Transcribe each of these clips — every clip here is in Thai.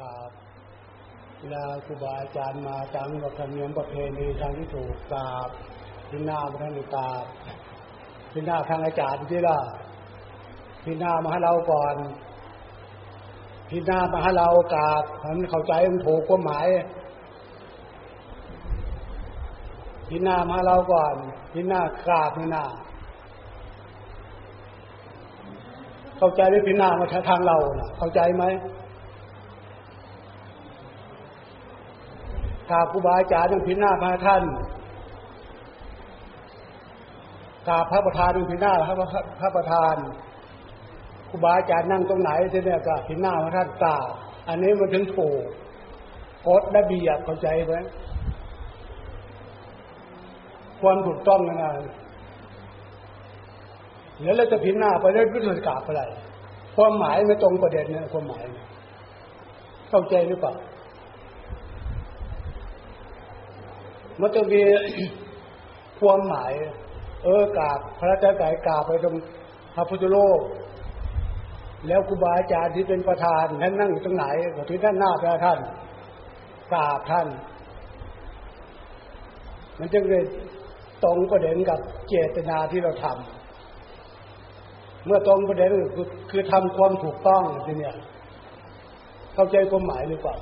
ครับเวลาครูบาอาจารย์มาตามกับธรรมเนียมประเพณีทางที่ถูกกราบพินามาทางตาพินาทางอาจารย์ที่ล่ะพินามาให้เราก่อนพินามาให้เรากราบมันเข้าใจมันถูกกฎหมายพินามาเราก่อนพินากราบพินาเข้าใจไหมพินามาทางเรานะเข้าใจไหม ถ้าครูบาอาจารย์ต้องพิน้าพระท่านกราบพระประธานต้องพิน้าพระพระประธานครูบาอาจารย์นั่งตรงไหนที่เนี่ยก็พิน้าพระท่านกราบอันนี้มันถึงถูกกฎระเบียบเข้าใจไหมความถูกต้องนะแล้วเราจะพิน้าไปได้วิธีกราบอะไรความหมายไม่ตรงประเด็นนะความหมาย เข้าใจหรือเปล่า มันจะมีความหมาย เออกราบพระเจ้าไก่กราบไปตรงพระพุทธโลก แล้วครูบาอาจารย์ที่เป็นประธานท่านนั่งอยู่ตรงไหนก็ที่ด้านหน้าพระท่านกราบท่าน มันจึงเลยตรงประเด็นกับเจตนาที่เราทำเมื่อตรงประเด็นคือคือทำความถูกต้องทีเนี้ยเข้าใจความหมายหรือเปล่า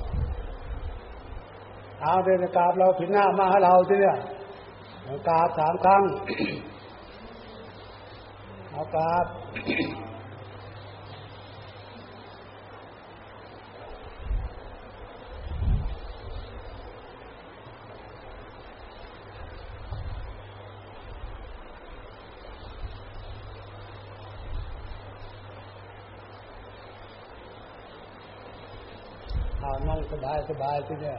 เอาเป็นกราบเราผิดหน้ามาให้เราสิเนี่ยกราบสามครั้งเอากราบเอานั่ง สบายทีเนี้ย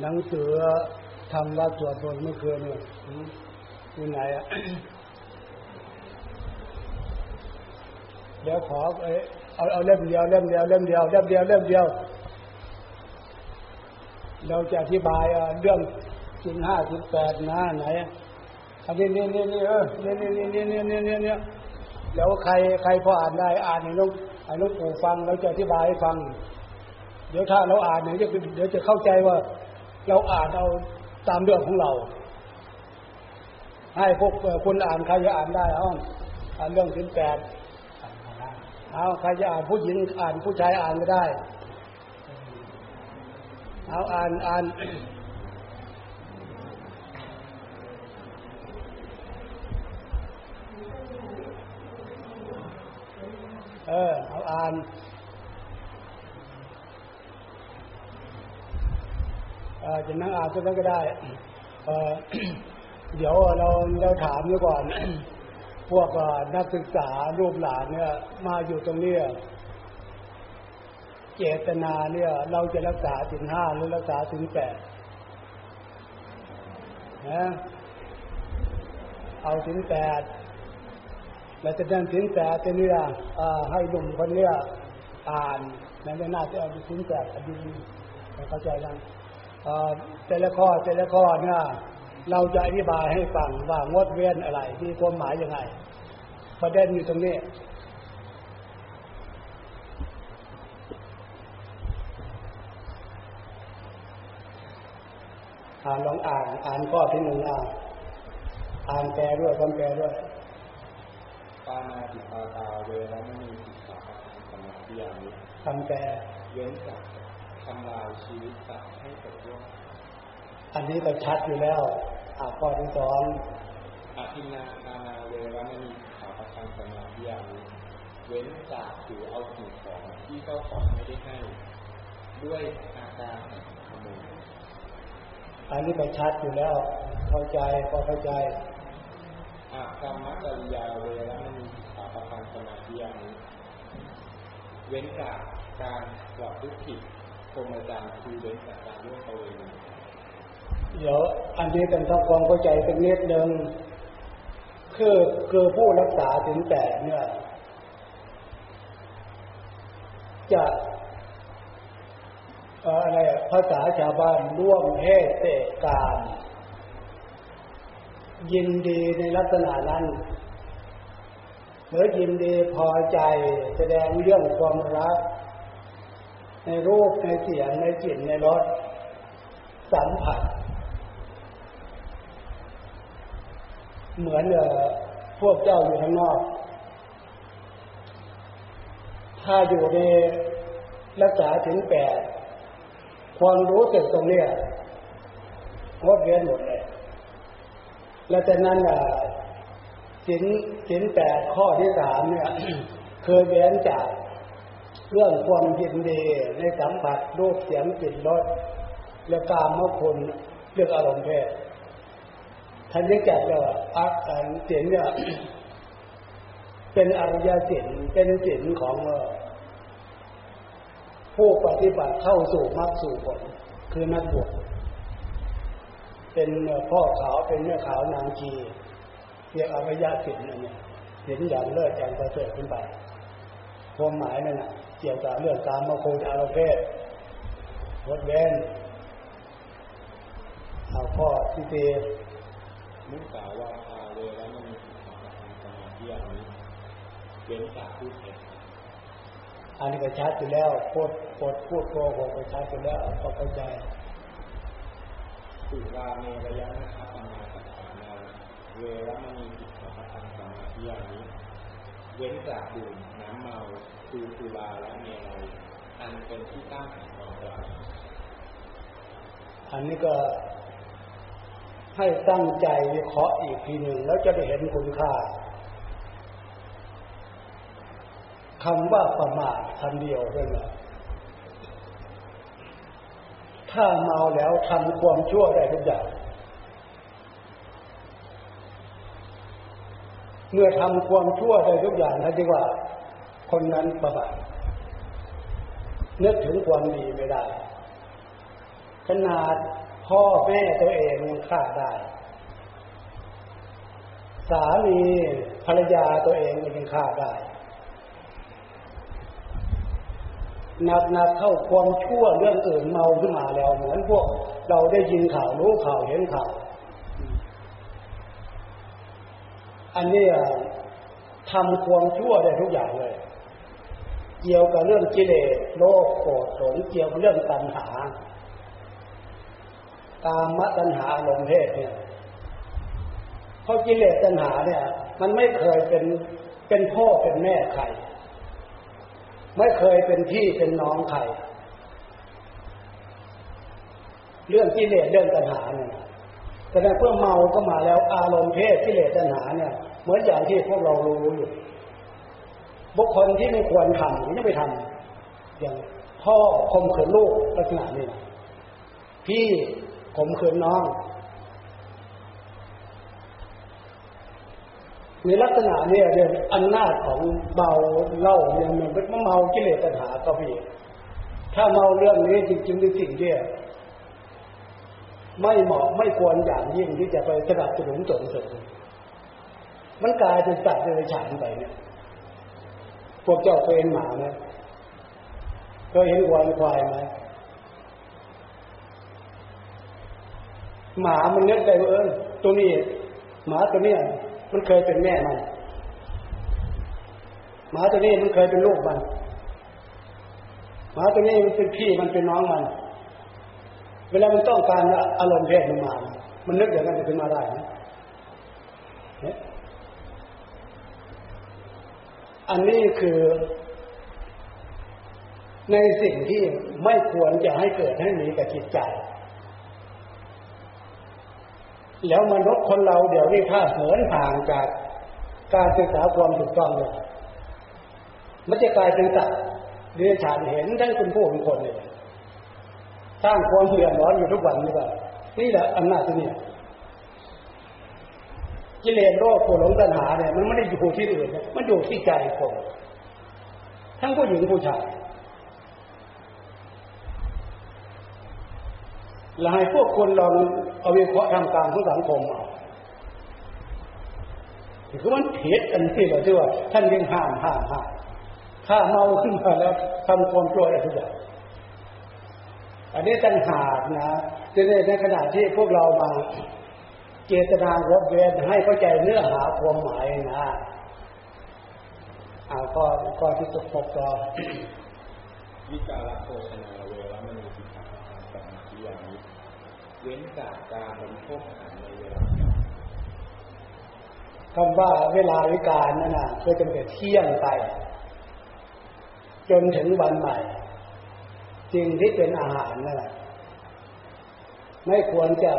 หนังสือทำวัดสวดมนต์เมื่อคืนเนี่ยอยู่ไหนอะเดี๋ยวขอเอาเอาเล่มเดียวเล่มเดียวเล่มเดียวเล่มเดียวเล่มเดียว เราจะอธิบายเรื่องสินห้าสินแปดนะไหนอันนี้นี่นี่นี่เออนี่นี่นี่นี่นี่นี่นี่ เดี๋ยวใครใครพออ่านได้อ่านให้ลูกให้ลูกปู่ฟังเราจะอธิบายให้ฟัง เดี๋ยวถ้าเราอ่านเนี่ยเดี๋ยวจะเข้าใจว่า เราอ่านเอาตามเรื่องของเรา ให้พวกคุณอ่านใครจะอ่านได้เอาอ่านเรื่องสินแปดเอาใครจะอ่านผู้หญิงอ่านผู้ชายอ่านก็ได้ เอาอ่านอ่าน ออ เอาอ่านออจะนั่งอ่านก็ได้เออเดี๋ยวเราเราถามดูก่อน พวกนักศึกษารูปหลานเนี่ย มาอยู่ตรงนี้เจตนาเนี่ย เราจะรักษาสินห้าหรือรักษาสินแปดนะเอาสินแปด แล้วจะนั่นสินแปดจะเนี่ยให้หนุ่มคนเนี้ยอ่านในไม่น่าจะเอาสินแปดอดีเข้าใจยังแต่ละข้อแต่ละข้อเนี่ยเราจะอธิบายให้ฟังว่างดเว้นอะไรมีความหมายยังไง ประเด็นอยู่ตรงนี้อ่านลองอ่านอ่านข้อที่หนึ่งอ่านอ่านแปลด้วยคำแปลด้วย ปานาติปาตาเวรมณีสิกขาสมาธิยามิคำแปลเว้นจากทำลายชีวิตสัตว์ให้ตกล่วงอันนี้ก็ชัดอยู่แล้วอ่าข้อที่สองอธินาทานาเวรมณีสิกขาประทังสมาธิยามิเว้นจากถือเอาสิ่งของที่เจ้าของไม่ได้ให้ ด้วยอาการแห่งขโมยอันนี้ก็ชัดอยู่แล้ว เข้าใจก็เข้าใจอาก รรมจริยาเวรมณีสิกขาประทังสมาธิยามิเว้นจากการกระพฤติผิดพรหมจรรย์คือเว้นจากการล่วงประเวณีเดี๋ยวอันนี้เป็นต้องความเข้าใจเป็นนิดหนึ่งคือคือผู้รักษาถึงแต่เนี่ย จะอะไรภาษาชาวบ้านร่วมเพศเตการ ยินดีในลักษณะนั้นรือยินดีพอใจแสดงเรื่องความรัก ในรูปในเสียงในกลิ่นในรสสัมผัส เหมือนเออพวกเจ้าอยู่ข้างนอก ถ้าอยู่ในรักษาถึงแปดความรู้สึกตรงเนี้ยงดเว้นหมด เลยแล้วจากนั้นอะสินสินแปดข้อที่สามเนี่ย เคยเว้นจากเรื่องความยินดีในสัมผัสรูปเสียงกลิ่นรสและกามมคุณเรื่องอารมณ์เพศท่านเรียกจัดว่าอักอันสินเนี่ยเป็นอริยสินเป็นสินของผู้ปฏิบัติเข้าสู่มรรคสู่ผลคือนักบวช เป็นพ่อขาวเป็นแม่ขาวนางชีเรียกอริยสินนั่นเนี่ยสินอย่างเลิศอย่างประเสริฐขึ้นไปความหมายนั่นนะเกี่ยวกับเรื่องการมาโคจารเพศวดเว้นเอาข้อที่เตมุสาวาทาเวรมณีสิกขาปะทังสมาธิอันนี้เว้นจากพูดเท็จอันนี้ก็ชัดอยู่แล้วพูดพูดพูดโกหกก็ชัดอยู่แล้วก็เข้าใจ สุราเมรยะนะคะปมาสัขานาเวรมณีสิกขาปทังสมาธิอันนี้เว้นจากดื่มน้ำเมาคือสุราและเมรัยอันเป็นที่ตั้งแห่งความรักอันนี้ก็ให้ตั้งใจวิเคราะห์อีกทีหนึ่งแล้วจะได้เห็นคุณค่าคำว่าประมาทคำเดียวเท่านั้น ถ้าเมาแล้วทำความชั่วได้ทุกอย่าง เมื่อทำความชั่วได้ทุกอย่างนั่นที่ว่า คนนั้นประมาทนึกถึงความดีไม่ได้ ขนาดพ่อแม่ตัวเองยังฆ่าได้ สามีภรรยาตัวเองยังฆ่าได้ หนักหนักเข้าความชั่วเรื่องอื่นเมาขึ้นมาแล้ว เหมือนพวกเราได้ยินข่าวรู้ข่าวเห็นข่าว อันนี้ทำความชั่วได้ทุกอย่างเลย เกี่ยวกับเรื่องกิเลสโลภโกรธหลงเกี่ยวกับเรื่องตัณหา ตามมตัณหาลมเพศเนี่ยเพราะกิเลสตัณหาเนี่ย มันไม่เคยเป็นเป็นพ่อเป็นแม่ใคร ไม่เคยเป็นพี่เป็นน้องใคร เรื่องกิเลสเรื่องตัณหาเนี่ยแต่เพื่อเมาก็มาแล้วอารมณ์เพศกิเลสตัณหาเนี่ย เหมือนอย่างที่พวกเรารู้อยู่ บุคคลที่ไม่ควรทำยังไปทำอย่างพ่อข่มขืนลูกลักษณะนี้พี่ข่มขืนน้อง ในลักษณะนี้เรื่องอำนาจของเมาเหล้าเนี่ยมันเป็นเมากิเลสตัณหาก็พี่ถ้าเมาเรื่องนี้จริงๆเป็นสิ่งที่ไม่เหมาะไม่ควรอย่างยิ่งที่จะไปสนับสนุนส่งเสริมมันกลายเป็นสัตว์เดรัจฉานไปเนี่ยพวกเจ้าเคยเห็นหมาไหมเคยเห็นวัวควายไหมหมามันนึกได้ว่าเออตัวนี้หมาตัวเนี้ย มันเคยเป็นแม่มันหมาตัวนี้มันเคยเป็นลูกมันหมาตัวนี้มันเป็นพี่มันเป็นน้องมัน เวลามันต้องการอารมณ์เพศมันมา มันนึกอย่างนั้นจะขึ้นมาได้ไหมอันนี้คือในสิ่งที่ไม่ควรจะให้เกิดให้มีกับจิตใจ แล้วมนุษย์คนเราเดี๋ยวนี้ถ้าเหินห่างจากการศึกษาความถูกต้องเลยมันจะกลายเป็นสัตว์เดรัจฉานเห็นทั้งคุณผู้เป็นคนเลยสร้างความเดือดร้อนอยู่ทุกวันนี่แหละนี่แหละอำนาจที่นี่กิเลสโลภโกรธหลงตัณหาเนี่ยมันไม่ได้อยู่ที่อื่นมันอยู่ที่ใจคนทั้งผู้หญิงผู้ชาย แล้วให้พวกคนลองเอาวิเคราะห์ทำกางของสังคมเอาคือมันเผ็ดอันที่เราที่ว่า ท่านยังห้ามห้ามห้ามถ้าเมาขึ้นมาแล้วทำความชั่วได้ทุกอย่างอันนี้ตั้งหากนะจะในในขณะที่พวกเรามาเจตนารบเวนให้เข้าใจเนื้อหาความหมายนะเอาก็ก็ที่ตกปกต่อวิการโภชนาเวรมณีสิกขาสมาธิยามิ เว้นจากการบริโภคอาหารในเวลาคำว่าเวลาวิการนั่นน่ะก็จะเป็นเที่ยงไป จนถึงวันใหม่จริงที่เป็นอาหารนั่นแหละไม่ควรจะ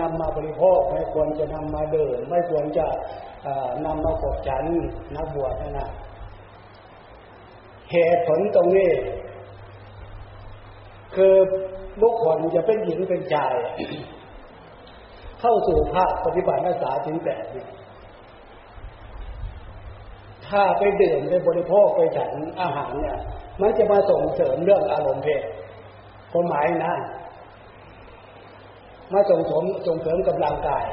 นำมาบริโภค ไม่ควรจะนำมาเดินไม่ควรจะนำมากดฉันนักบวชนั่นนะเหตุผลตรงนี้ คือ บุคคลจะเป็นหญิงเป็นชาย เข้าสู่ภาคปฏิบัติรักษาถึงแปดเนี่ยถ้าไปดื่มไปบริโภคไปฉันอาหารเนี่ยมันจะมาส่งเสริมเรื่องอารมณ์เพศความหมายนะ มาส่งเสริมส่งเสริมกำลังกาย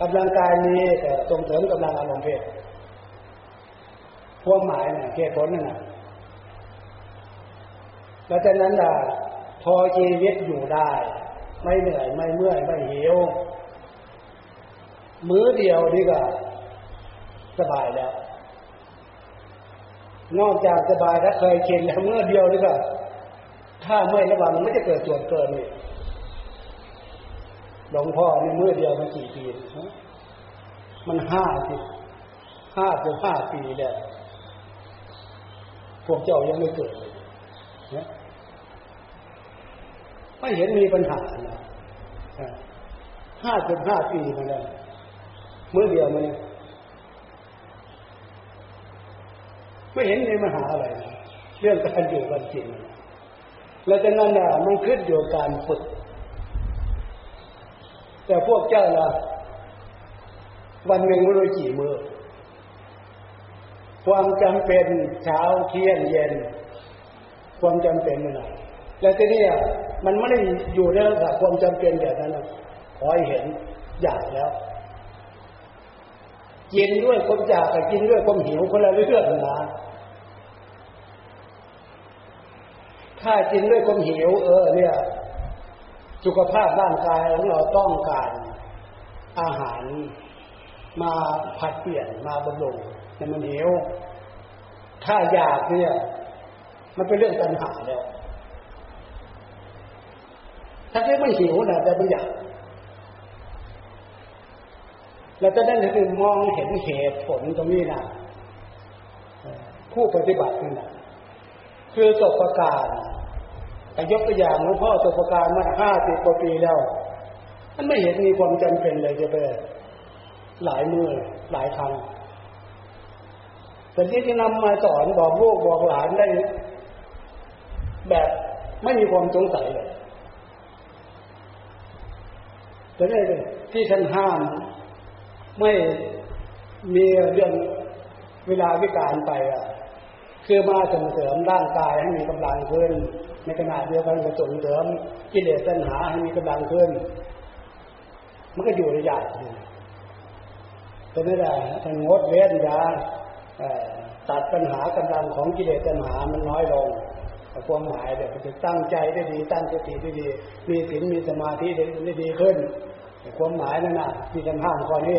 กำลังกายนี้แต่ส่งเสริมกำลังอารมณ์เพศความหมายเนี่ยเหตุผลนั่นนะแล้วจากนั้นล่ะ พอชีวิตอยู่ได้ ไม่เหนื่อยไม่เมื่อยไม่หิวมื้อเดียวนี่ก็สบายแล้ว นอกจากสบายถ้าเคยกินแล้วเมื่อเดียวนี่ก็ถ้าไม่ระวังไม่จะเกิดส่วนเกินนี่หลวงพ่อในมื้อเดียวมันกี่ปีมันห้าสิห้าสิบห้าปีแล้วพวกเจ้ายังไม่เกิดเลยนะ ไม่เห็นมีปัญหานะห้าสิบห้าปีมาแล้วเมื่อเดียวมันไม่เห็นมีปัญหาอะไร เรื่องการอยู่กันจริงแล้วจากนั้นน่ะมันขึ้นอยู่การฝึก แต่พวกเจ้าล่ะวันหนึ่งไม่รู้กี่มือความจำเป็นเช้าเที่ยงเย็น ความจำเป็นเมื่อไรแล้วทีนี้ มันไม่ได้อยู่ในระดับความจำเป็นแบบนั้นขอให้เห็นอยากแล้วกินด้วยความอยากกับกินด้วยความหิวคนละเรื่องนะถ้ากินด้วยความหิว เออ เนี่ย สุขภาพร่างกายของเราต้องการอาหารมาผัดเปลี่ยนมาบำรุงแต่มันหิว ถ้าอยากเนี่ย มันเป็นเรื่องปัญหาแล้ว ถ้าแค่ไม่หิวนะแต่ไม่อยากเราจะได้คือมองเห็นเหตุผลตรงนี้นะผู้ปฏิบัตินี่นะคือตกประการแต่ยกตัวอย่างหลวงพ่อตกประการมาห้าสิบกว่าปีแล้วมันไม่เห็นมีความจำเป็นเลยจะไปหลายมือหลายครั้งแต่ที่จะนำมาสอนบอกลูกบอกหลานได้ แบบไม่มีความสงสัยเลย แต่นี่ที่ท่านห้าม ไม่มีเรื่องเวลาวิการไปอะ คือมาส่งเสริมร่างกายให้มีกำลังขึ้น ในขณะเดียวกันก็ส่งเสริมกิเลสตัณหาให้มีกำลังขึ้น มันก็อยู่ในย่างแต่ไม่ได้ท่านงดเว้นยาตัดปัญหากำลังของกิเลสตัณหามันน้อยลง ความหมายเดี๋ยวจะตั้งใจได้ดี ตั้งสติได้ดี มีศีลมีสมาธิได้ดีขึ้นความหมายนั่นน่ะที่ท่านห้ามข้อนี้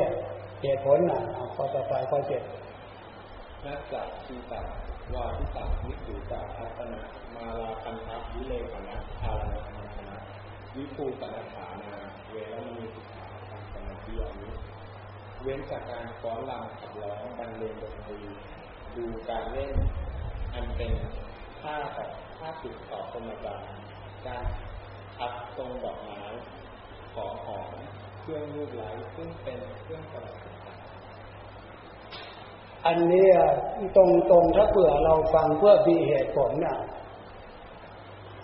เหตุผลน่ะข้อต่อไปข้อเจ็ดนักจักชีตาวาทิตาวิสุตาทัศนะมาลาคันทัวิเลขนะทารณธรรมนะวิภูตนาฐานาเวรมีสิกขาทางสมาธิอนุเว้นจากการฟ้อนรำขับร้องบรรเลงดนตรีดูการเล่นอันเป็น ท่าต่อท่าสุดต่อคนอาจารการทับทรงดอกไม้ขอหอมเครื่องรูปไหลซึ่งเป็นเครื่องประดับอันนี้ตรงตรงถ้าเผื่อเราฟังเพื่อมีเหตุผลเนี่ย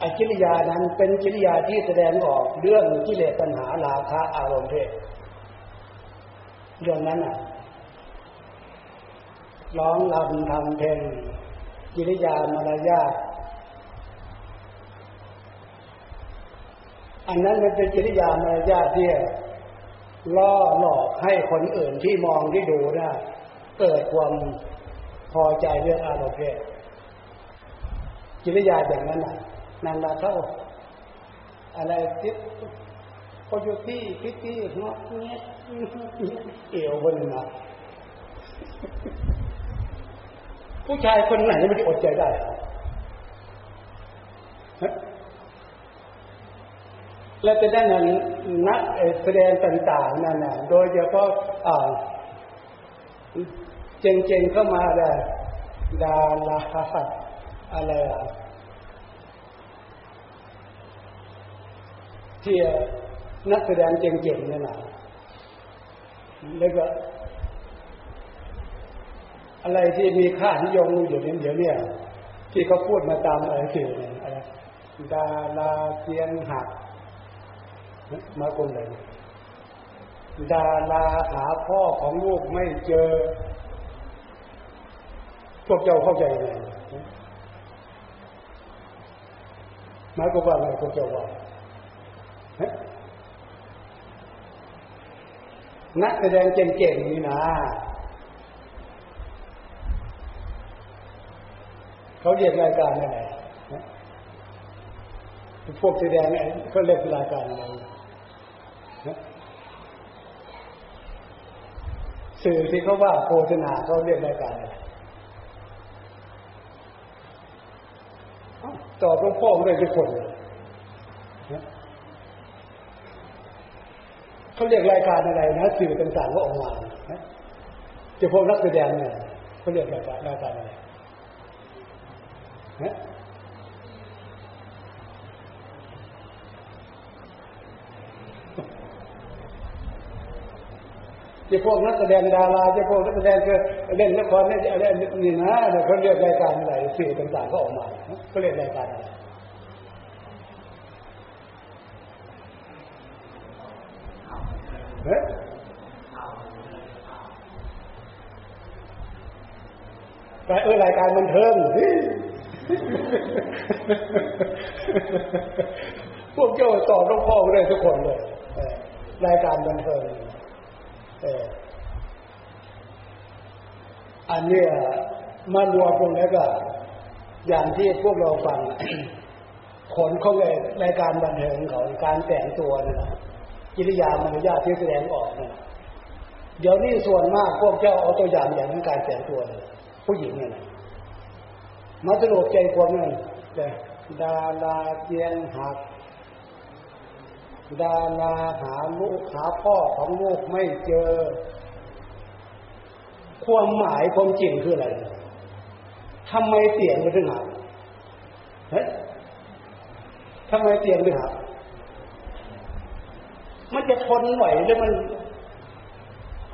อกิริยานั้นเป็นกิริยาที่แสดงออกเรื่องกิเลสปัญหาราคะอารมณ์เพศเรื่องนั้นอะร้องรำทำเพลง กิริยามารยาทอันนั้นมันเป็นกิริยามารยาทที่ล่อหลอกให้คนอื่นที่มองที่ดูนะเกิดความพอใจเรื่องอารมณ์เพศกิริยาอย่างนั้นน่ะนางดาเท่าอะไรทิศพอยุที่พิธีเนาะเงี้ยเอวบนนะ ผู้ชายคนไหนมันจะอดใจได้และจะได้นั้นนักแสดงต่างๆนั่นน่ะโดยเฉพาะเจงๆเข้ามาได้ดาราอะไรอะที่นักแสดงเก่งๆนี่นะแล้วก็ อะไรที่มีค่านิยมอยู่เดี๋ยวเนี่ยที่เขาพูดมาตามอะไรสื่ออะไรดาราเกียงหักมาคนเลยดาราหาพ่อของลูกไม่เจอ พวกเจ้าเข้าใจไหมหมายก็ว่าไงพวกเจ้าว่านักแสดงเก่งๆนี่นะ เขาเรียกรายการอะไรพวกแสดงเขาเรียกรายการอะไรสื่อที่เขาว่าโฆษณาเขาเรียกรายการอะไรตอบหลวงพ่อเลยทุกคนเขาเรียกรายการอะไรนะสื่อต่างๆก็ออกมาจะพวกนักแสดงเนี่ยเขาเรียกรายการรายการอะไร จะพวกนักแสดงดาราจะพวกนักแสดงคือเล่นละครเนี่ยอะไรนี่นะเขาเรียกรายการอะไรสื่อต่างๆก็ออกมาเขาเรียกรายการอะไรเฮ้แต่เออรายการมันเทิง พวกเจ้าตอบต้องพ่อเลยทุกคนเลยรายการบันเทิงอันนี้มารวมตรงนี้ก็ อย่างที่พวกเราฟังขนเขาเลยรายการบันเทิงเขาการแต่งตัวน่ะกิริยามารยาทที่แสดงออกเนี่ยเดี๋ยวนี้ส่วนมากพวกเจ้าเอาตัวอย่างอย่างการแต่งตัว ผู้หญิงเนี่ย มาสรุปใจความนั่นแต่ดาราเจียงหัก ดาราหาลูกหาพ่อของลูกไม่เจอ ความหมายความจริงคืออะไรทำไมเตียงมันถึงหักเฮ้ยทำไมเตียงถึงหักมันจะทนไหวหรือมัน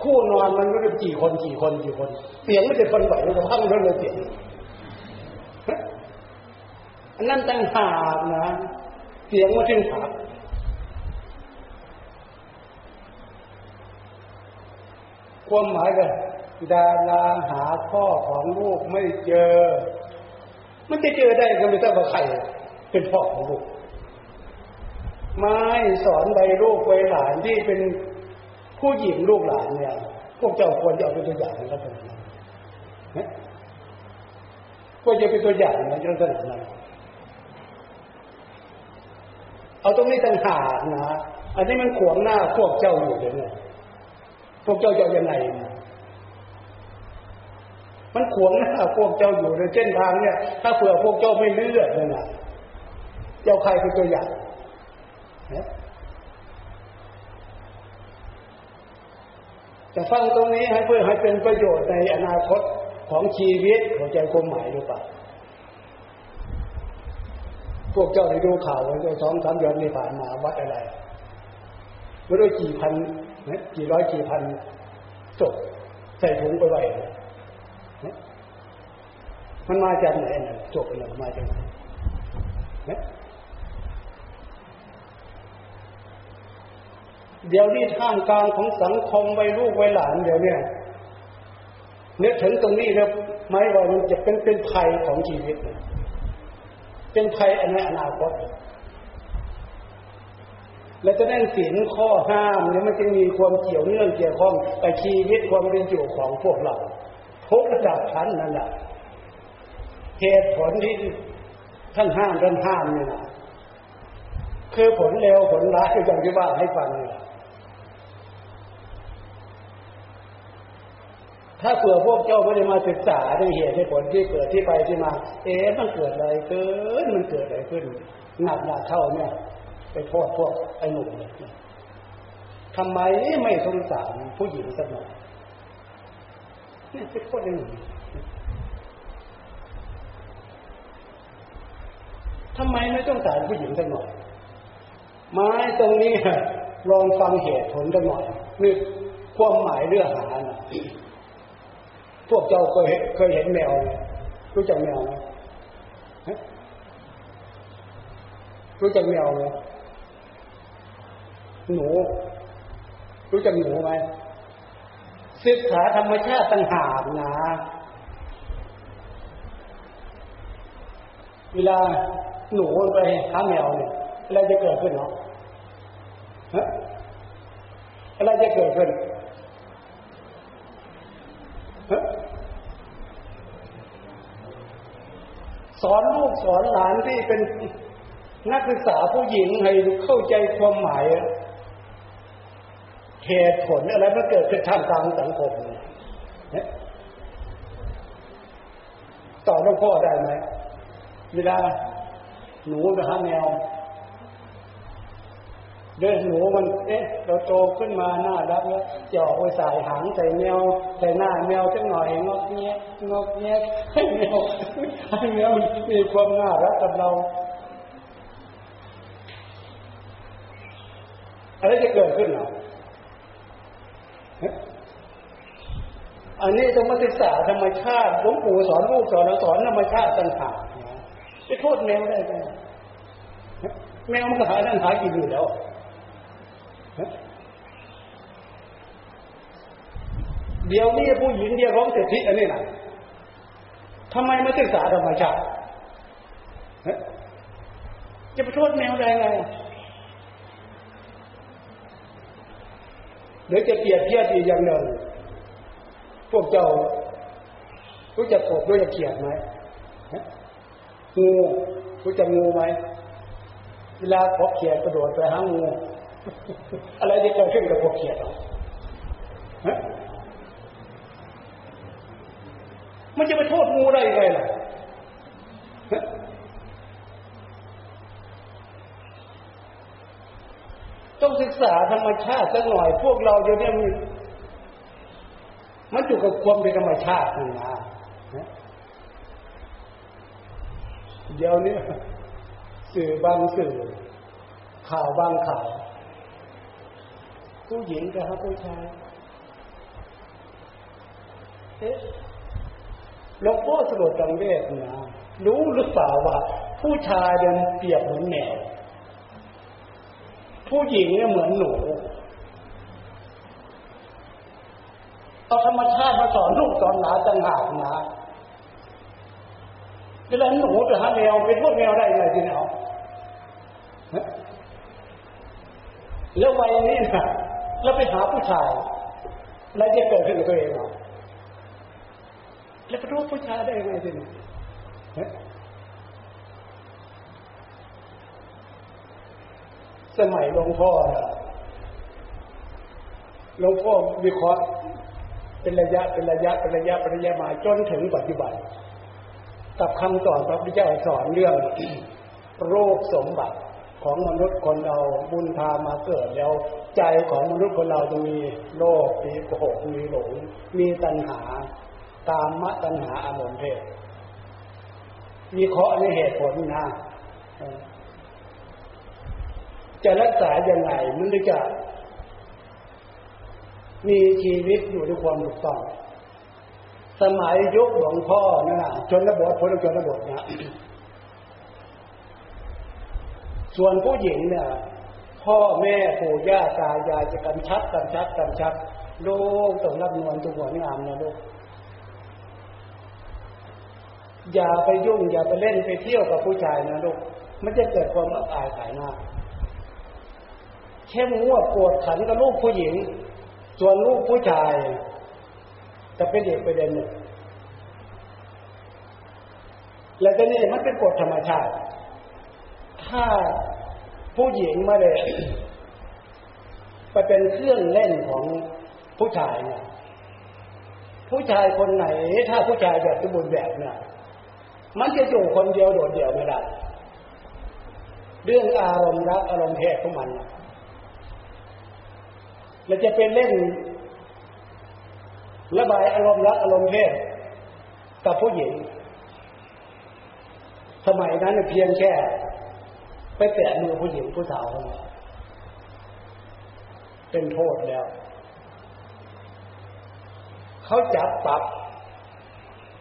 คู่นอนมันก็จะกี่คนกี่คนกี่คน เสียงมันจะทนไหวมันจะพังเรื่องเลยเสียง อันนั้นตั้งหากนะ เสียงมันถึงหักความหมายกันดาราหาพ่อของลูกไม่เจอ มันจะเจอได้ก็ไม่ทราบว่าใครเป็นพ่อของลูก ไม่สอนใบลูกใบหลานที่เป็นผู้หญิงลูกหลานเนี่ย พวกเจ้าควรจะเอาเป็นตัวอย่างนลักษณะนั้นควรจะเป็นตัวอย่างในลักษณะนั้น เอาตรงนี้ต่างหากนะ อันนี้มันขวางหน้าพวกเจ้าอยู่เลยเนี่ยพวกเจ้าจะยังไงมันขวางหน้าพวกเจ้าอยู่ในเส้นทางเนี่ย ถ้าเผื่อพวกเจ้าไม่เลือกเลยนะเจ้าใครเป็นตัวอย่างจะฟังตรงนี้ให้เพื่อให้เป็นประโยชน์ในอนาคตของชีวิตเข้าใจความหมายหรือเปล่า พวกเจ้าได้ดูข่าวว่าสองสามเดือนที่ผ่านมาวัดอะไรไม่รู้กี่พันนะกี่ร้อยกี่พันศพใส่ถุงไปไว้มันมาจากไหนนะศพเนี่ยมาจากไหนเดี๋ยวนี้ท่ามกลางของสังคมไว้ลูกไว้หลานเดี๋ยวเนี่ยนึกถึงตรงนี้แล้วไม่ว่ามันจะเป็นเป็นภัยของชีวิต เป็นภัยในอนาคตและจะนั่นศีลข้อห้ามเนี่ยมันจะมีความเกี่ยวเนื่องเกี่ยวข้องกับชีวิตความเป็นอยู่ของพวกเราทุกระดับชั้นนั่นแหละเหตุผลที่ท่านห้ามท่านห้ามเนี่ยนะคือผลเร็วผลร้ายอย่างที่ว่าให้ฟังเนี่ย ถ้าเผื่อพวกเจ้าไม่ได้มาศึกษาด้วยเหตุด้ผลที่เกิดที่ไปที่มา เอ๊ะมันเกิดอะไรขึ้นมันเกิดอะไรขึ้นหนักหนักเข้าเนี่ยไปโทษพวกไอ้หนุ่มเนี่ยทำไมไม่สงสารผู้หญิงสักหน่อยเนี่ยเป็นคนหนึ่งทำไมไม่ต้องสารผู้หญิงสักหน่อยไม้ตรงนี้ลองฟังเหตุผลสักหน่อยนี่ความหมายเรื่องหานะ พวกเจ้าเคยเคยเห็นแมวรู้จักแมวไหมรู้จักแมวไหมหนู รู้จักหนูไหมศึกษาธรรมชาติต่างหากนะเวลาหนูไปหาแมวเนี่ยอะไรจะเกิดขึ้นเนาะอะไรจะเกิดขึ้น สอนลูกสอนหลานที่เป็นนักศึกษาผู้หญิงให้เข้าใจความหมายเหตุผลอะไรมันเกิดขึ้นท่ามกลางสังคมต่อหลวงพ่อได้ไหมเวลาหนูไปหาแมว เดินหนูมันเอ๊ะเราโตขึ้นมาหน้ารักแล้วจะออกไปใส่หางใส่แมวใส่หน้าแมวจังหน่อยงอกเงี้ยงอกเงี้ยให้แมวให้แมวมีความน่ารักกับเราอะไรจะเกิดขึ้นหรออันนี้ต้องมาศึกษาธรรมชาติหลวงปู่สอนลูกสอนสอนธรรมชาติต่างหากจะโทษแมวได้ไหมแมวมันก็หานั่นหากินอยู่แล้ว เดี๋ยวนี้ผู้หญิงเรียกร้องสิทธิอันนี้นะทำไมไม่ศึกษาธรรมชาติจะไปโทษแมวได้ไงเดี๋ยวจะเปรียบเทียบอีกอย่างหนึ่งพวกเจ้ารู้จักกบรู้จักเขียดไหมงูรู้จักงูไหมเวลาพบเขียดกระโดดไปหางู อะไรจะเกิดขึ้นกับพวกเขียดมันจะไปโทษงูได้ยังไงล่ะต้องศึกษาธรรมชาติสักหน่อย พวกเราเดี๋ยวนี้มีมันอยู่กับความเป็นธรรมชาตินี่นะเดี๋ยวนี้สื่อบางสื่อข่าวบางข่าว ผู้หญิงกับผู้ชายเอ๊ะหลวงพ่อสรุปจังเวทนะรู้หรือเปล่าว่า ผู้ชายเดินเปรียบเหมือนแมวผู้หญิงเนี่ยเหมือนหนูเอาธรรมชาติมาสอนลูกสอนหลานต่างหากนะเวลาหนูจะหาแมวเป็นพวกแมวได้ไงทีเนาะแล้ววัยนี้นะ แล้วไปหาผู้ชายแล้วจะเกิดขึ้นกับตัวเองเหรอแล้วไปรู้ผู้ชายได้ไงทีนี้สมัยหลวงพ่อหลวงพ่อวิเคราะห์เป็นระยะเป็นระยะเป็นระยะเป็นระยะมาจนถึงปัจจุบัน กับคำสอนพระพุทธเจ้าสอนเรื่องโรคสมบัติ ของมนุษย์คนเราบุญพามาเกิดแล้ว ใจของมนุษย์คนเราจะมีโลภมีโกหกมีหลง มีตัณหา ตามมะตัณหาอารมณ์เพศมีเคาะในเหตุผลนะจะรักษาอย่างไรมันถึงจะมีชีวิตอยู่ด้วยความถูกต้อง สมัยยุคหลวงพ่อนะชนบทพ้นชนบทนะ ส่วนผู้หญิงเนี่ยพ่อแม่ปู่ย่าตายายจะกำชับกำชับกำชับลูกต้องรับนวลตัวหัวงามนะลูกอย่าไปยุ่ง อย่าไปเล่นไปเที่ยวกับผู้ชายนะลูกมันจะเกิดความอับอายขายหน้าเข้มงวดปวดขันกับลูกผู้หญิง ส่วนลูกผู้ชาย จะเป็นเด็กประเด็นหนึ่งแล้วก็นี่มันเป็นกฎธรรมชาติ ถ้าผู้หญิงมาเลยไปเป็นเครื่องเล่นของผู้ชายเนี่ยผู้ชายคนไหน ถ้าผู้ชายแบบสมบูรณ์แบบเนี่ยมันจะอยู่คนเดียวโดดเดี่ยวไม่ได้เรื่องอารมณ์รักอารมณ์เพศของมันเราจะเป็นเล่นระบายอารมณ์รักอารมณ์เพศกับผู้หญิง สมัยนั้นเพียงแค่ ไปแตะมือผู้หญิงผู้สาวเป็นโทษแล้ว เขาจับปรับ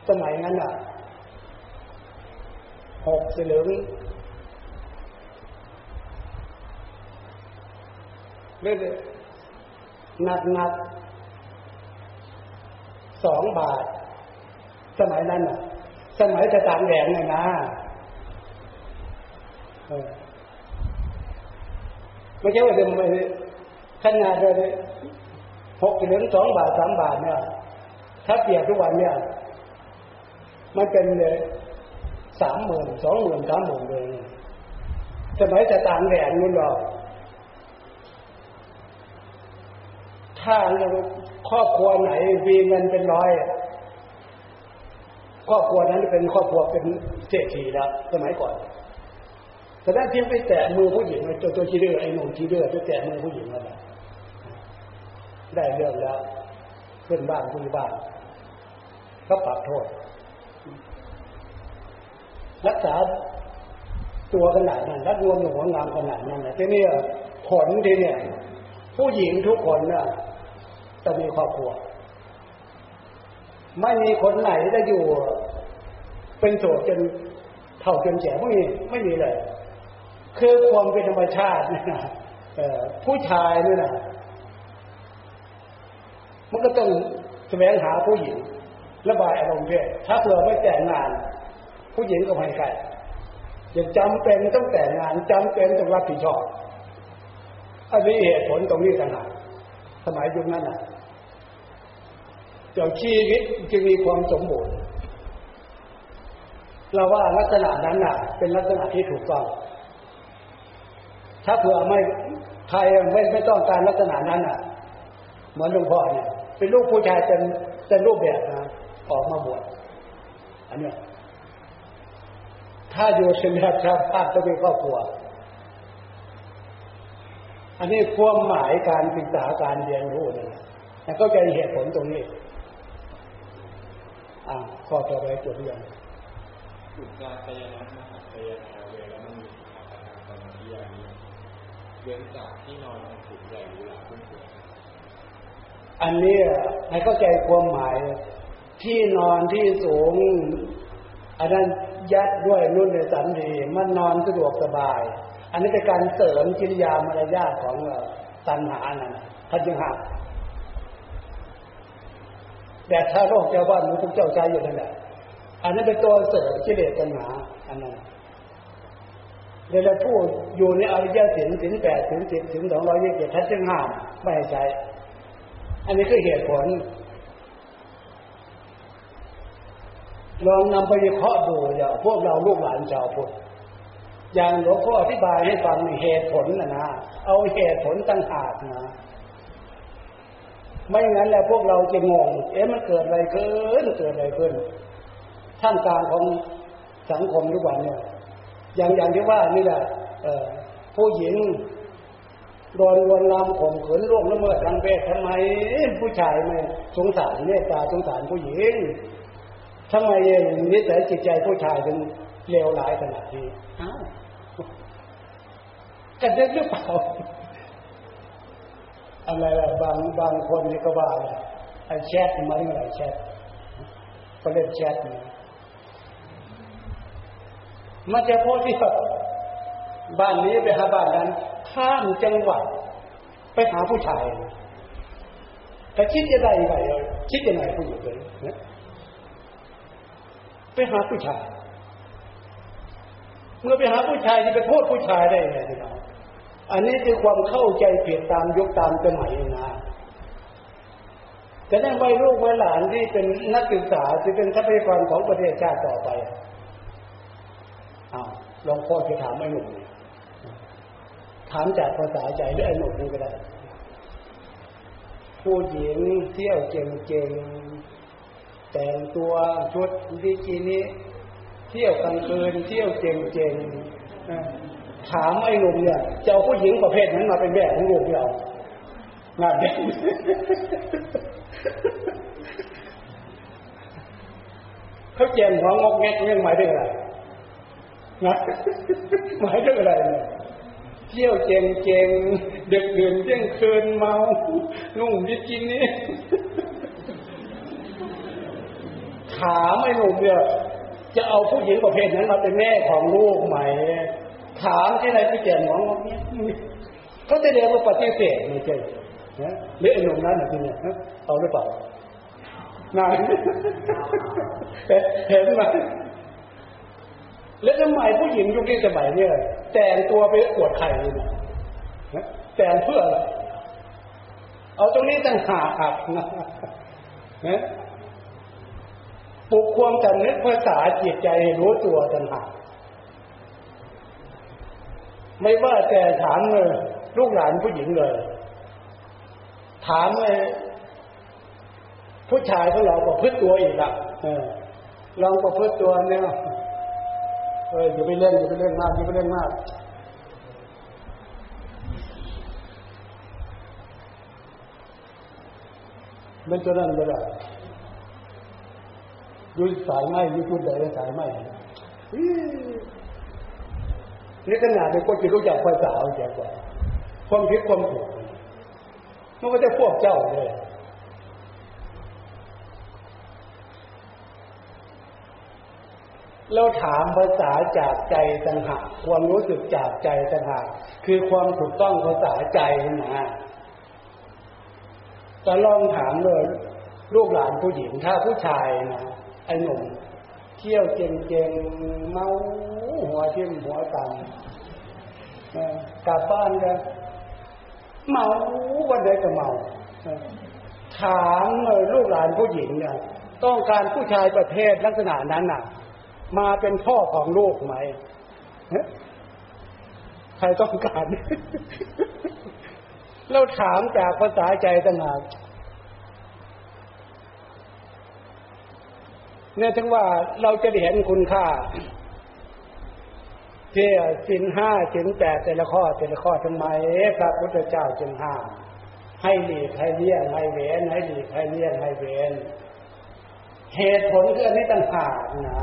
สมัยนั้นอะหกสลึงเรื่อยหนักหนักสองบาท สมัยนั้นอะ สมัยจะตามแดงเนี่ยนะ ไม่ใช่ว่าจะไม่ขนาดเลยหกถึงสองบาทสามบาทเนี่ยถ้าเปรียบทุกวันเนี่ยมันเป็นเลยสามหมื่นสองหมื่นสามหมื่นเลยสมัยจะต่างแดนนู่นหรอกถ้าครอบครัวไหนมีเงินเป็นร้อยครอบครัวนั้นเป็นครอบครัวเป็นเศรษฐีแล้วสมัยก่อน แต่ถ้าเพียงไปแตะมือผู้หญิงตัวตัวชีเรือไอ้หนุ่มชีเรือไปแตะมือผู้หญิงนั่นแหละได้เรื่องแล้วขึ้นบ้านคุยบ้านก็ปรับโทษ รักษาตัวขนาดนั้นรักรวมหัวงามขนาดนั้นนะทีนี่ผลทีเนี่ยผู้หญิงทุกคนน่ะจะมีครอบครัว ไม่มีคนไหนจะอยู่ เป็นโสดจนเท่าจนแก่ไม่มีไม่มีเลย คือความเป็นธรรมชาตินี่นะผู้ชายนี่นะมันก็ต้องแสวงหาผู้หญิงระบายอารมณ์เพศถ้าเผื่อไม่แต่งงาน ผู้หญิงก็ไม่ใกล้ยังจำเป็นต้องแต่งงานจำเป็นต้องรับผิดชอบอันนี้เหตุผลตรงนี้ต่างหากสมัยยุคนั้นนะเจ้าชีวิตจึงมีความสมบูรณ์เราว่าลักษณะนั้นน่ะ เป็นลักษณะที่ถูกต้อง ถ้าเผื่อไม่ใครไม่ไม่ต้องการลักษณะนั้นน่ะเหมือนหลวงพ่อเนี่ยเป็นลูกผู้ชายเป็นเป็นรูปแบบนะออกมาบวชอันเนี้ยถ้าอยู่เป็นแบบชาวบ้านก็มีครอบครัว อันนี้ความหมายการศึกษาการเรียนรู้นี่แต่ก็จะเหตุผลตรงนี้อ่าข้อต่อไปจบเรียนอุจาตยนะมหาตยนาเวลมันมีอาการสมาธิอย่างนี้ เว้นจากที่นอนอันสูงใหญ่หรือหลาขึ้นเกิดอันนี้ให้เข้าใจความหมาย ที่นอนที่สูง อันนั้นยัดด้วยนุ่นในสันดีมันนอนสะดวกสบาย อันนี้เป็นการเสริมกิริยามารยาทของตัณหานั่นทันยังหักแต่ถ้าโลกเจ้าบ้านมันต้องเจ้าใจอยู่นั่นแหละอันนั้นเป็นตัวเสริมกิเลสตัณหา อันนั้น เวลาพูดอยู่ในอริยสินสินแปดสินสิบสินสองร้อยยี่สิบทัดจึงห้ามไม่ให้ใช้ อันนี้คือเหตุผล ลองนำไปวิเคราะห์ดูอย่าพวกเราลูกหลานชาวพุทธอย่างหลวงพ่ออธิบายให้ฟังเหตุผลนะนะ เอาเหตุผลตั้งหากนะ ไม่งั้นแล้วพวกเราจะงง เอ๊ะมันเกิดอะไรขึ้นเกิดอะไรขึ้นท่ามกลางของสังคมทุกวันเนี่ย อย่างอย่างที่ว่านี่แหละผู้หญิงโดนวนลามข่มขืนร่วงละเมิดทางเพศทำไม ผู้ชายไม่สงสารเมตตาสงสารผู้หญิงทำไมเนิสัยจิตใจผู้ชายถึงเลวร้ายขนาดนี้อ้าวกันเด็กหรือเปล่าอะไรล่ะบางบางคนนี่ก็ว่าไอ้แชทมาเรื่องอะไรแชทก็เล่นแชทนี่ มันจะพูดที่แบบบ้านนี้ไปหาบ้านนั้น ข้ามจังหวัด ไปหาผู้ชายแต่คิดยังไงไงคิดยังไงผู้หญิงเลยเนี่ยไปหาผู้ชาย เมื่อไปหาผู้ชายจะไปโทษผู้ชายได้ไงพี่น้องอันนี้คือความเข้าใจผิดตามยุคตามสมัยนะจะได้ไว้ลูกไว้หลานที่เป็นนักศึกษาที่เป็นทรัพยากรของประเทศชาติต่อไป อ้าวลองพ่อจะถามไอ้หนุ่มถามจากภาษาใจด้วยไอ้หนุ่มนี่ก็ได้ผู้หญิงเที่ยวเก่งๆแต่งตัวชุดบิกินี่เที่ยวกลางคืนเที่ยวเจงๆถามไอ้หนุ่มเนี่ยจะเอาผู้หญิงประเภทนั้นมาเป็นแม่ของลูกเรางานเด็กเขาเจงหัวงอกแงกยังหมายถึงอะไร นะหมายถึงอะไรเนี่ยเที่ยวเจงเจงเด็กเดือนเที่ยงคืนเมานุ่งบิกินี่ถาไอ้หนุ่มเนี่ยจะเอาผู้หญิงประเภทนั้นมาเป็นแม่ของลูกไหม ถามที่ไหนที่เจนหมองเนี่ยเขาจะเรียกว่าปฏิเสธไม่ใช่นะหรือไอ้หนุ่มนั้นนะที่เนี่ยเอาหรือเปล่านายเห็นไหม แล้วทำไมผู้หญิงยุคนี้สมัยเนี่ยแต่งตัวไปอวดไข่เนี่ยแต่งเพื่ออะไรเอาตรงนี้ตั้งหากนะนะปลุกความจำนึกภาษาจิตใจรู้ตัวต่างหากไม่ว่าแต่ถามเลยลูกหลานผู้หญิงเลย ถามเลยผู้ชายของเราประพฤติตัวอีกละเออลองประพฤติตัวเนี่ย อออย่าไปเล่นอย่าไปเล่นมากอย่าไปเล่นมากเป็นตัวนั้นเลยดูสายไหมยูทูบได้สายไหมนี่ขนาดเป็นคนที่รู้จักภาษาเสียกว่าความคิดความถูกมันก็จะพวกเจ้าเลย เราถามภาษาจากใจต่างหากความรู้สึกจากใจต่างหากคือความถูกต้องภาษาใจนะจะลองถามเลยลูกหลานผู้หญิงถ้าผู้ชายนะไอ้หนุ่มเที่ยวเจงเจงเมาหัวเทิ่มหัวตันกลับบ้านกันเมาวันใดก็เมาถามเลยลูกหลานผู้หญิงเนี่ยต้องการผู้ชายประเภทลักษณะนั้นน่ะ มาเป็นพ่อของลูกไหมใครต้องการเราถามจากภาษาใจต่างหากเนี่ยถึงว่าเราจะเห็นคุณค่าที่สินห้าสินแปดแต่ละข้อแต่ละข้อทำไมพระพุทธเจ้าจึงห้ามให้หลีกให้เลี่ยงให้เว้นให้หลีกให้เลี่ยงให้เว้นเหตุผลคืออันนี้ต่างหากนะ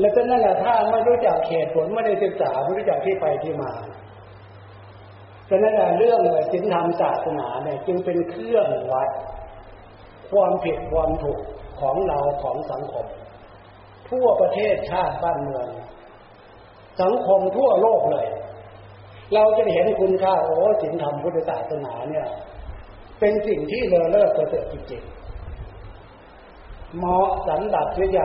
แล้วก็นั่นแหละถ้าไม่รู้จักเหตุผลไม่ได้ศึกษาไม่รู้จักที่ไปที่มาฉะนั้นเรื่องศีลธรรมศาสนาเนี่ยจึงเป็นเครื่องวัด ความผิดความถูกของเราของสังคม ทั่วประเทศชาติบ้านเมือง สังคมทั่วโลกเลย เราจะเห็นคุณค่าโอ้ศีลธรรมพุทธศาสนาเนี่ย เป็นสิ่งที่เลอเลิศประเสริฐจริงๆเหมาะสำหรับที่จะ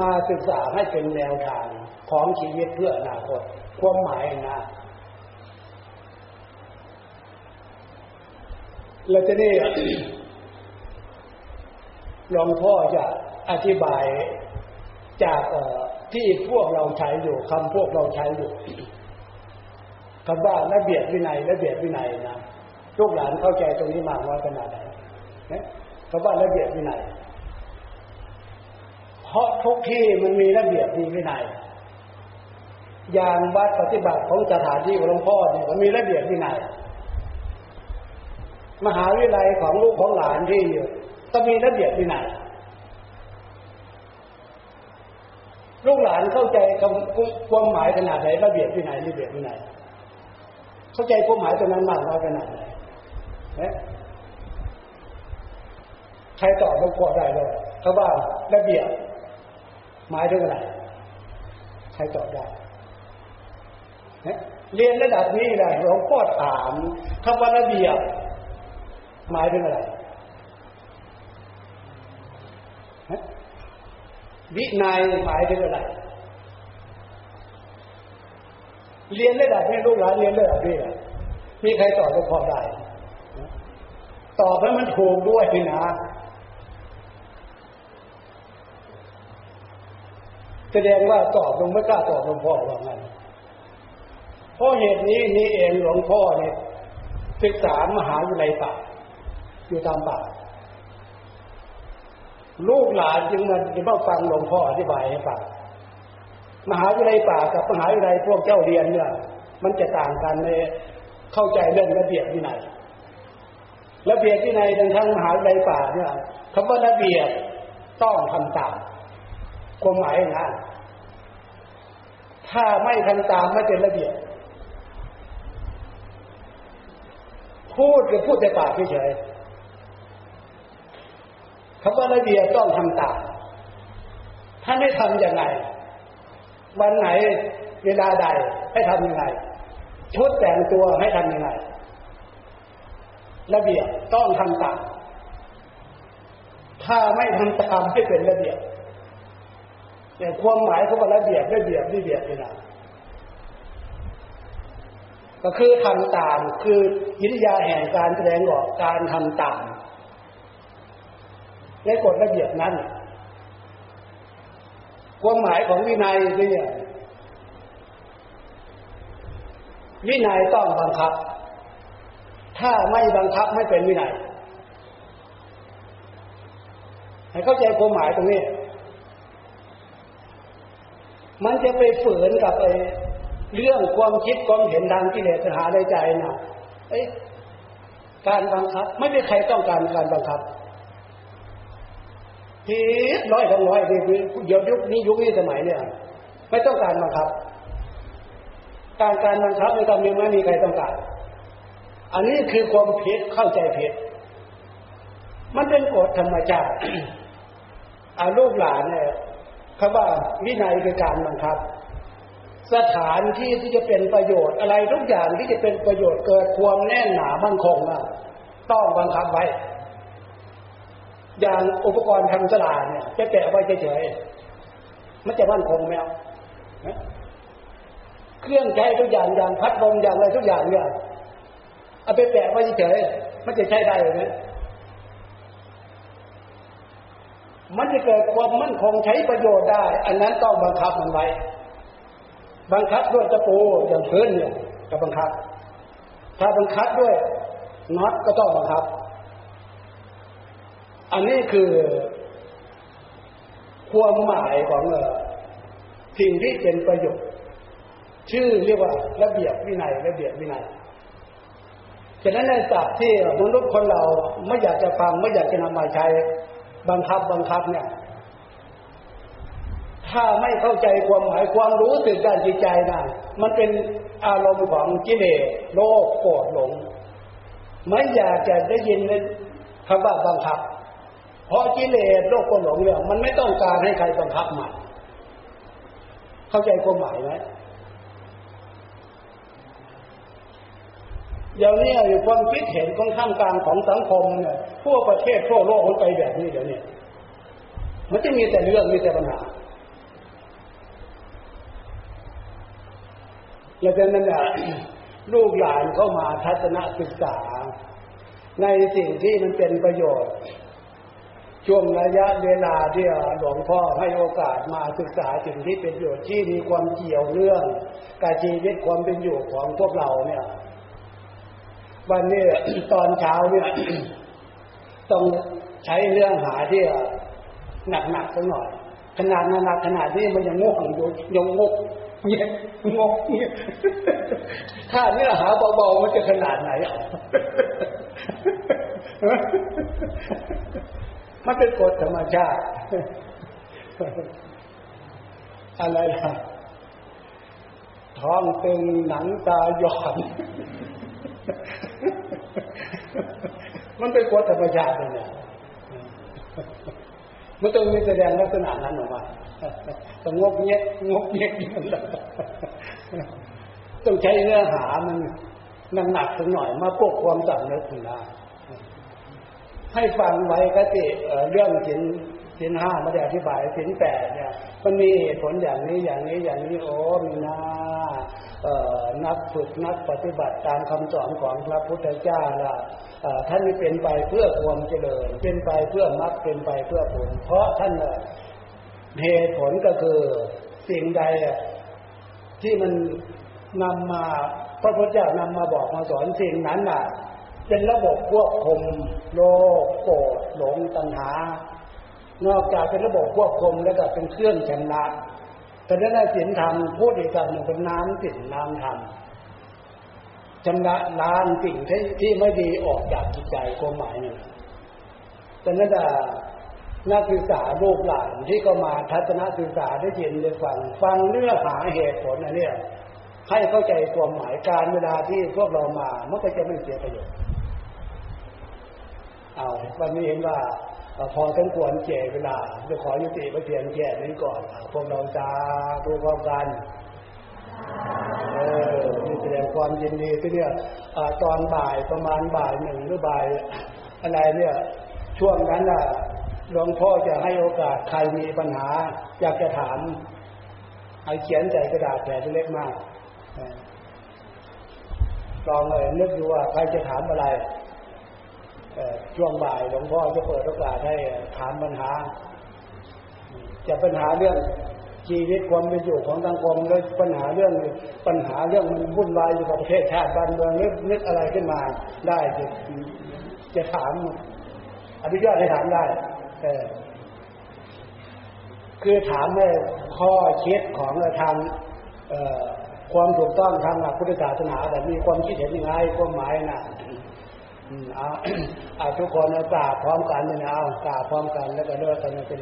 มาศึกษาให้เป็นแนวทางของชีวิตเพื่ออนาคตความหมายนะเราจะนี่หลวงพ่อจะอธิบายจากที่พวกเราใช้อยู่คำพวกเราใช้อยู่คำว่าระเบียบวินัยระเบียบวินัยนะลูกหลานเข้าใจตรงนี้มากน้อยขนาดไหนคำว่าระเบียบวินัย เพราะทุกที่มันมีระเบียบมีวินัยอย่างวัดปฏิบัติของสถานที่ของหลวงพ่อเนี่ยมันมีระเบียบวินัยมหาวิทยาลัยของลูกของหลานที่อยู่ก็มีระเบียบวินัยลูกหลานเข้าใจความหมายขนาดไหนระเบียบวินัยระเบียบวินัยเข้าใจความหมายตรงนั้นมากน้อยขนาดไหนใครตอบหลวงพ่อได้เลยเขาว่าระเบียบ หมายถึงอะไรใครตอบได้เรียนระดับนี้ได้หลวงพ่อถามคำว่าระเบียบ หมายถึงอะไรวินัยหมายถึงอะไร เรียนระดับนี้ลูกหลานเรียนระดับนี้นะมีใครตอบหลวงพ่อได้ ตอบแล้วมันถูกด้วยนะ แสดงว่าตอบลงไม่กล้าตอบหลวงพ่อว่างั้นเพราะเหตุนี้นี่เองหลวงพ่อเนี่ยศึกษามหาวิทยาลัยป่าอยู่ตามป่าลูกหลานจึงมาจะมาฟังหลวงพ่ออธิบายให้ฟังมหาวิทยาลัยป่ากับมหาวิทยาลัยพวกเจ้าเรียนเนี่ย มันจะต่างกันในเข้าใจเรื่องระเบียบวินัยระเบียบวินัยทางมหาวิทยาลัยป่าเนี่ยคำว่าระเบียบต้องทำตาม ความหมายนะถ้าไม่ทำตามไม่เป็นระเบียบ พูดก็พูดแต่ปากเฉยคำว่าระเบียบต้องทำตาม ถ้าไม่ทำยังไงวันไหนเวลาใดให้ทำยังไง ชุดแต่งตัวให้ทำยังไง ระเบียบต้องทำตาม ถ้าไม่ทำตามไม่เป็นระเบียบ แต่ความหมายเขาว่าระเบียบระเบียบระเบียบนี่นะก็คือทำตามคือยิริยาแห่งการแสดงออกการทำตามในกฎระเบียบนั้น ความหมายของวินัยเนี่ยวินัยต้องบังคับ ถ้าไม่บังคับไม่เป็นวินัยให้เข้าใจความหมายตรงนี้ มันจะไปฝืนกับไอ้เรื่องความคิดความเห็นทางกิเลสหาในใจนะเอ้การบังคับ ไม่มีใครต้องการการบังคับผิดร้อยทั้งร้อยเดี๋ยวยุคนี้ยุคนี้สมัยเนี่ย ไม่ต้องการบังคับ การการบังคับในตอนนี้ไม่มีใครต้องการ อันนี้คือความผิดเข้าใจผิดมันเป็นกฎธรรมชาติอาลูกหลานเนี่ย คำว่าวินัยคือการบังคับ สถานที่ที่จะเป็นประโยชน์อะไรทุกอย่างที่จะเป็นประโยชน์เกิดความแน่นหนามั่นคงนะต้องบังคับไว้ อย่างอุปกรณ์ทำสลาเนี่ยจะแกะไว้เฉยๆมันจะมั่นคงไหมเครื่องใช้ทุกอย่างอย่างพัดลมอย่างอะไรทุกอย่างเนี่ยเอาไปแปะไว้เฉยๆมันจะใช้ได้ไหม มันจะเกิดความมั่นคงใช้ประโยชน์ได้ อันนั้นต้องบังคับมันไว้ บังคับด้วยตะปูอย่างพื้นเนี่ยก็บังคับ ถ้าบังคับด้วยน็อตก็ต้องบังคับ อันนี้คือความหมายของสิ่งที่เป็นประโยชน์ ชื่อเรียกว่าระเบียบวินัยระเบียบวินัยฉะนั้นในศัพท์ที่มนุษย์คนเราไม่อยากจะฟังไม่อยากจะนำมาใช้ บังคับบังคับเนี่ย ถ้าไม่เข้าใจความหมายความรู้สึกด้านจิตใจนะมันเป็นอารมณ์ของกิเลสโลภโกรธหลง ไม่อยากจะได้ยินคำว่าบังคับ เพราะกิเลสโลกคนหลงเนี่ยมันไม่ต้องการให้ใครบังคับมันเข้าใจความหมายไหม เดี๋ยวนี้ความคิดเห็นของท่ามกลางของสังคมเนี่ยทั่วประเทศทั่วโลกมันไปแบบนี้เดี๋ยวนี้มันจะมีแต่เรื่องมีแต่ปัญหาแล้วจากนั้นเนี่ยลูกหลานเข้ามาทัศนศึกษา ในสิ่งที่มันเป็นประโยชน์ ช่วงระยะเวลาที่หลวงพ่อให้โอกาสมาศึกษาสิ่งที่เป็นประโยชน์ที่มีความเกี่ยวเรื่องการชีวิตความเป็นอยู่ของพวกเราเนี่ย วันนี้ตอนเช้าเนี่ยต้องใช้เรื่องหาที่หนักๆสักหน่อย ขนาดหนักขนาดนี้มันยังงกอยู่ยังงกเงี้ยงกเงี้ยถ้าเนื้อหาเบาๆมันจะขนาดไหนอะมันเป็นกฎธรรมชาติ อะไรล่ะท้องตึงหนังตาหย่อน มันเป็นกฎธรรมชาติเนี่ยมันต้องมีแสดงลักษณะนั้นออกมาต้องงกเงี้ยงกเงี้ยต้องใช้เนื้อหามันหนักๆสักหน่อยมาปกความสำนึกถึงได้ให้ฟังไว้ก็ติเรื่องสินสินห้าไม่ได้อธิบายสินแปดเนี่ย มันมีเหตุผลอย่างนี้อย่างนี้อย่างนี้โอ้มีนา นักฝึกนักปฏิบัติตามคำสอนของพระพุทธเจ้าล่ะท่านนี่เป็นไปเพื่อความเจริญ เป็นไปเพื่อมรรคเป็นไปเพื่อผล เพราะท่านเหตุผลก็คือสิ่งใดที่มันนำมาพระพุทธเจ้านำมาบอกมาสอนสิ่งนั้นน่ะ เป็นระบบควบคุมโลกโกรธหลงตัณหา นอกจากเป็นระบบควบคุมแล้วก็เป็นเครื่องชำระ แต่นั้นศีลธรรมพูดอีกคำหนึ่งเป็นน้ำศีลน้ำธรรมชำระล้างสิ่งที่ที่ไม่ดีออกจากจิตใจความหมายหนึ่งแต่นั้นนักศึกษาลูกหลานที่ก็มาทัศนศึกษาได้ยินได้ฟังฟังเนื้อหาเหตุผลอันนี้ให้เข้าใจความหมายการเวลาที่พวกเรามามันก็จะไม่เสียประโยชน์เอาวันนี้เห็นว่า พอสมควรเจเวลาจะขอยุติไปเพียงแค่นี้ก่อนพวกเราจะดูความกันเออนี่แสดงความยินดีที่เนี่ยตอนบ่ายประมาณบ่ายหนึ่งหรือบ่ายอะไรเนี่ย ช่วงนั้นน่ะหลวงพ่อจะให้โอกาสใครมีปัญหา อยากจะถามให้เขียนใส่กระดาษแผ่นเล็กมากลองเลยนึกดูว่าใครจะถามอะไร ช่วงบ่ายหลวงพ่อจะเปิดโอกาสให้ถามปัญหา จะปัญหาเรื่องชีวิตความเป็นอยู่ของสังคมแล้วปัญหาเรื่องปัญหาเรื่องมันวุ่นวายอยู่กับประเทศชาติบ้านเมืองนึกนึกอะไรขึ้นมา ได้จะจะถามอภิญาตให้ถามได้เออคือถามในข้อคิดของทางความถูกต้องทางหลักพุทธศาสนาแต่มีความคิดเห็นยังไงความหมายน่ะ เอาเอาทุกคนเอากราบพร้อมกันเลยนะเอากราบพร้อมกันแล้วก็เลิกกันเป็น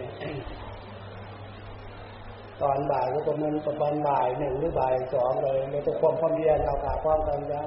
ตอนบ่ายก็ประมาณประมาณบ่ายหนึ่งหรือบ่ายสองเลยแล้วก็ความพร้อมเรียนเรากราบพร้อมกันแล้ว